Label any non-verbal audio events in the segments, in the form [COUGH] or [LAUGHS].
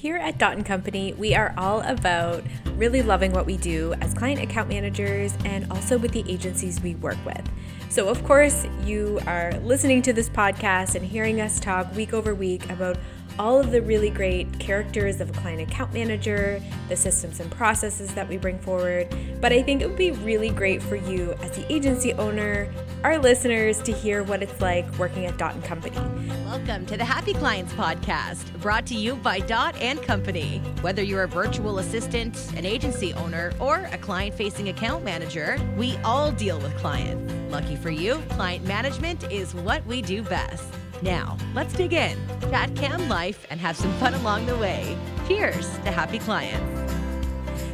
Here at Dot Company, we are all about really loving what we do as client account managers and also with the agencies we work with. So, of course, you are listening to this podcast and hearing us talk week over week about all of the really great characters of a client account manager, the systems and processes that we bring forward. But I think it would be really great for you as the agency owner, our listeners, to hear what it's like working at Dot and Company. Welcome to the Happy Clients Podcast, brought to you by Dot and Company. Whether you're a virtual assistant, an agency owner, or a client facing account manager, we all deal with clients. Lucky for you, client management is what we do best. Now, let's dig in, chat cam life, and have some fun along the way. Cheers to happy clients.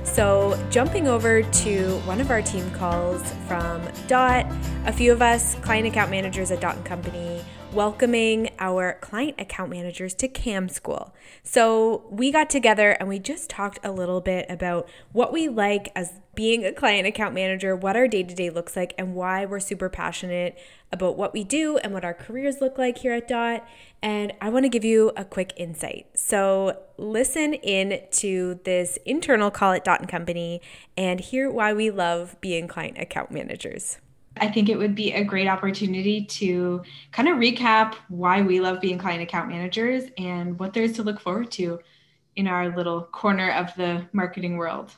So, jumping over to one of our team calls from Dot, a few of us, client account managers at Dot and Company, welcoming our client account managers to CAM School. So, we got together and we just talked a little bit about what we like as being a client account manager, what our day to day looks like, and why we're super passionate about what we do and what our careers look like here at Dot. And I want to give you a quick insight. So, listen in to this internal call at Dot and Company and hear why we love being client account managers. I think it would be a great opportunity to kind of recap why we love being client account managers and what there is to look forward to in our little corner of the marketing world.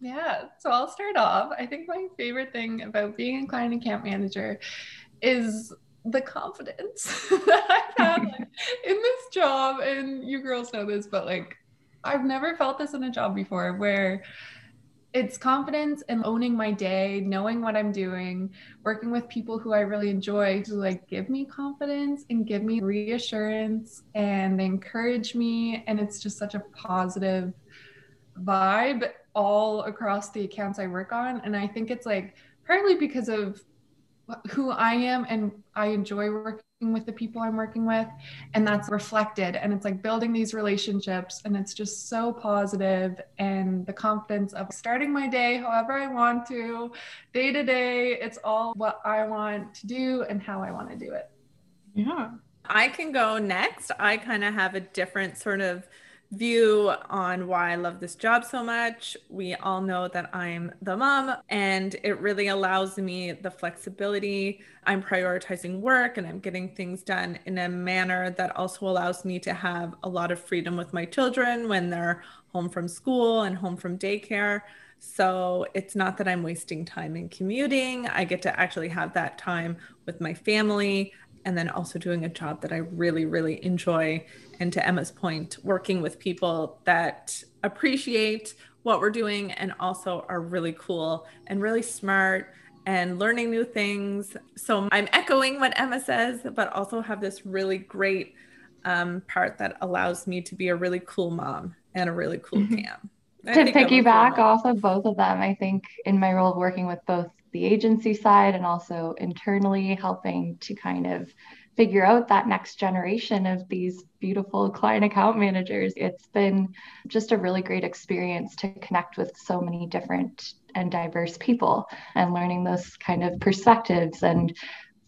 Yeah, so I'll start off. I think my favorite thing about being a client account manager is the confidence [LAUGHS] that I've had [LAUGHS] in this job. And you girls know this, but like, I've never felt this in a job before where it's confidence and owning my day, knowing what I'm doing, working with people who I really enjoy to like give me confidence and give me reassurance and encourage me. And it's just such a positive vibe all across the accounts I work on. And I think it's like partly because of who I am and I enjoy working with the people I'm working with and that's reflected and it's like building these relationships and it's just so positive and the confidence of starting my day however I want to day to day it's all what I want to do and how I want to do it. Yeah. I can go next. I kind of have a different sort of view on why I love this job so much. We all know that I'm the mom, and it really allows me the flexibility. I'm prioritizing work and I'm getting things done in a manner that also allows me to have a lot of freedom with my children when they're home from school and home from daycare. So it's not that I'm wasting time in commuting. I get to actually have that time with my family and then also doing a job that I really, really enjoy. And to Emma's point, working with people that appreciate what we're doing and also are really cool and really smart and learning new things. So I'm echoing what Emma says, but also have this really great um, part that allows me to be a really cool mom and a really cool mm-hmm. cam. I to piggyback cool off of both of them, I think in my role of working with both the agency side and also internally helping to kind of figure out that next generation of these beautiful client account managers. It's been just a really great experience to connect with so many different and diverse people and learning those kind of perspectives and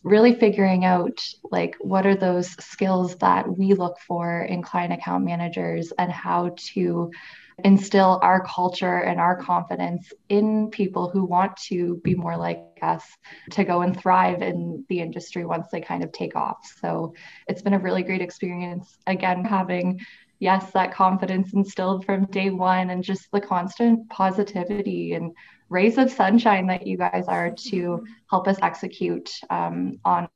really figuring out like what are those skills that we look for in client account managers and how to instill our culture and our confidence in people who want to be more like us to go and thrive in the industry once they kind of take off. So it's been a really great experience. Again, having yes, that confidence instilled from day one and just the constant positivity and rays of sunshine that you guys are to help us execute um, on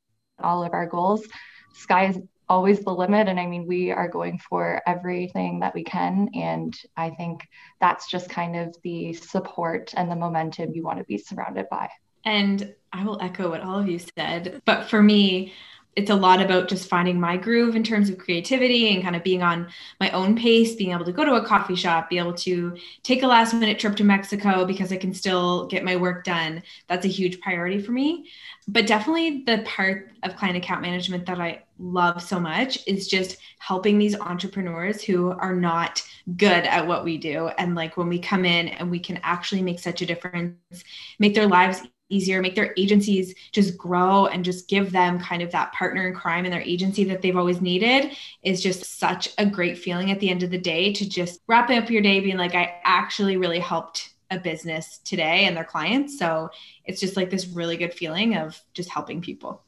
all of our goals. Sky is always the limit. And I mean, we are going for everything that we can. And I think that's just kind of the support and the momentum you want to be surrounded by. And I will echo what all of you said. But for me, it's a lot about just finding my groove in terms of creativity and kind of being on my own pace, being able to go to a coffee shop, be able to take a last minute trip to Mexico because I can still get my work done. That's a huge priority for me. But definitely the part of client account management that I love so much is just helping these entrepreneurs who are not good at what we do. And like when we come in and we can actually make such a difference, make their lives easier, make their agencies just grow and just give them kind of that partner in crime in their agency that they've always needed is just such a great feeling at the end of the day to just wrap up your day being like, I actually really helped a business today and their clients. So it's just like this really good feeling of just helping people.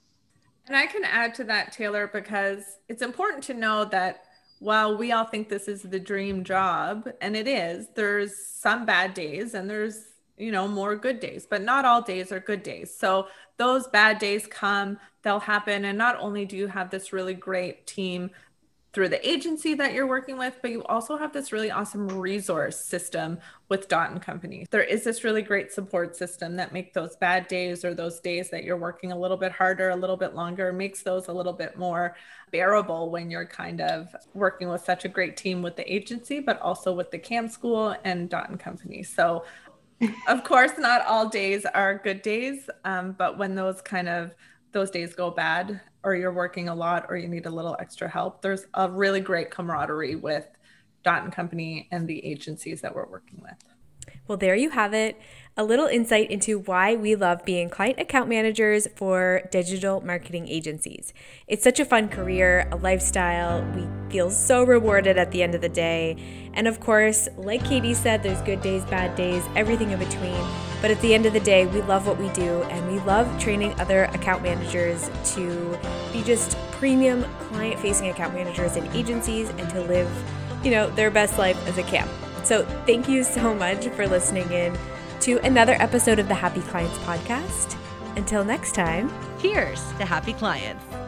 And I can add to that, Taylor, because it's important to know that while we all think this is the dream job, and it is, there's some bad days and there's you know more good days but not all days are good days so those bad days come they'll happen and not only do you have this really great team through the agency that you're working with, but you also have this really awesome resource system with Dot and Company. There is this really great support system that make those bad days or those days that you're working a little bit harder, a little bit longer, makes those a little bit more bearable when you're kind of working with such a great team with the agency, but also with the CAM school and Dot and Company. So of course, not all days are good days, um, but when those kind of those days go bad or you're working a lot or you need a little extra help, there's a really great camaraderie with Dot and Company and the agencies that we're working with. Well, there you have it a little insight into why we love being client account managers for digital marketing agencies. It's such a fun career, a lifestyle. We feel so rewarded at the end of the day. And of course, like Katie said, there's good days, bad days, everything in between. But at the end of the day, we love what we do and we love training other account managers to be just premium client facing account managers in agencies and to live, you know, their best life as a CAM. So thank you so much for listening in to another episode of the Happy Clients Podcast. Until next time, cheers to happy clients.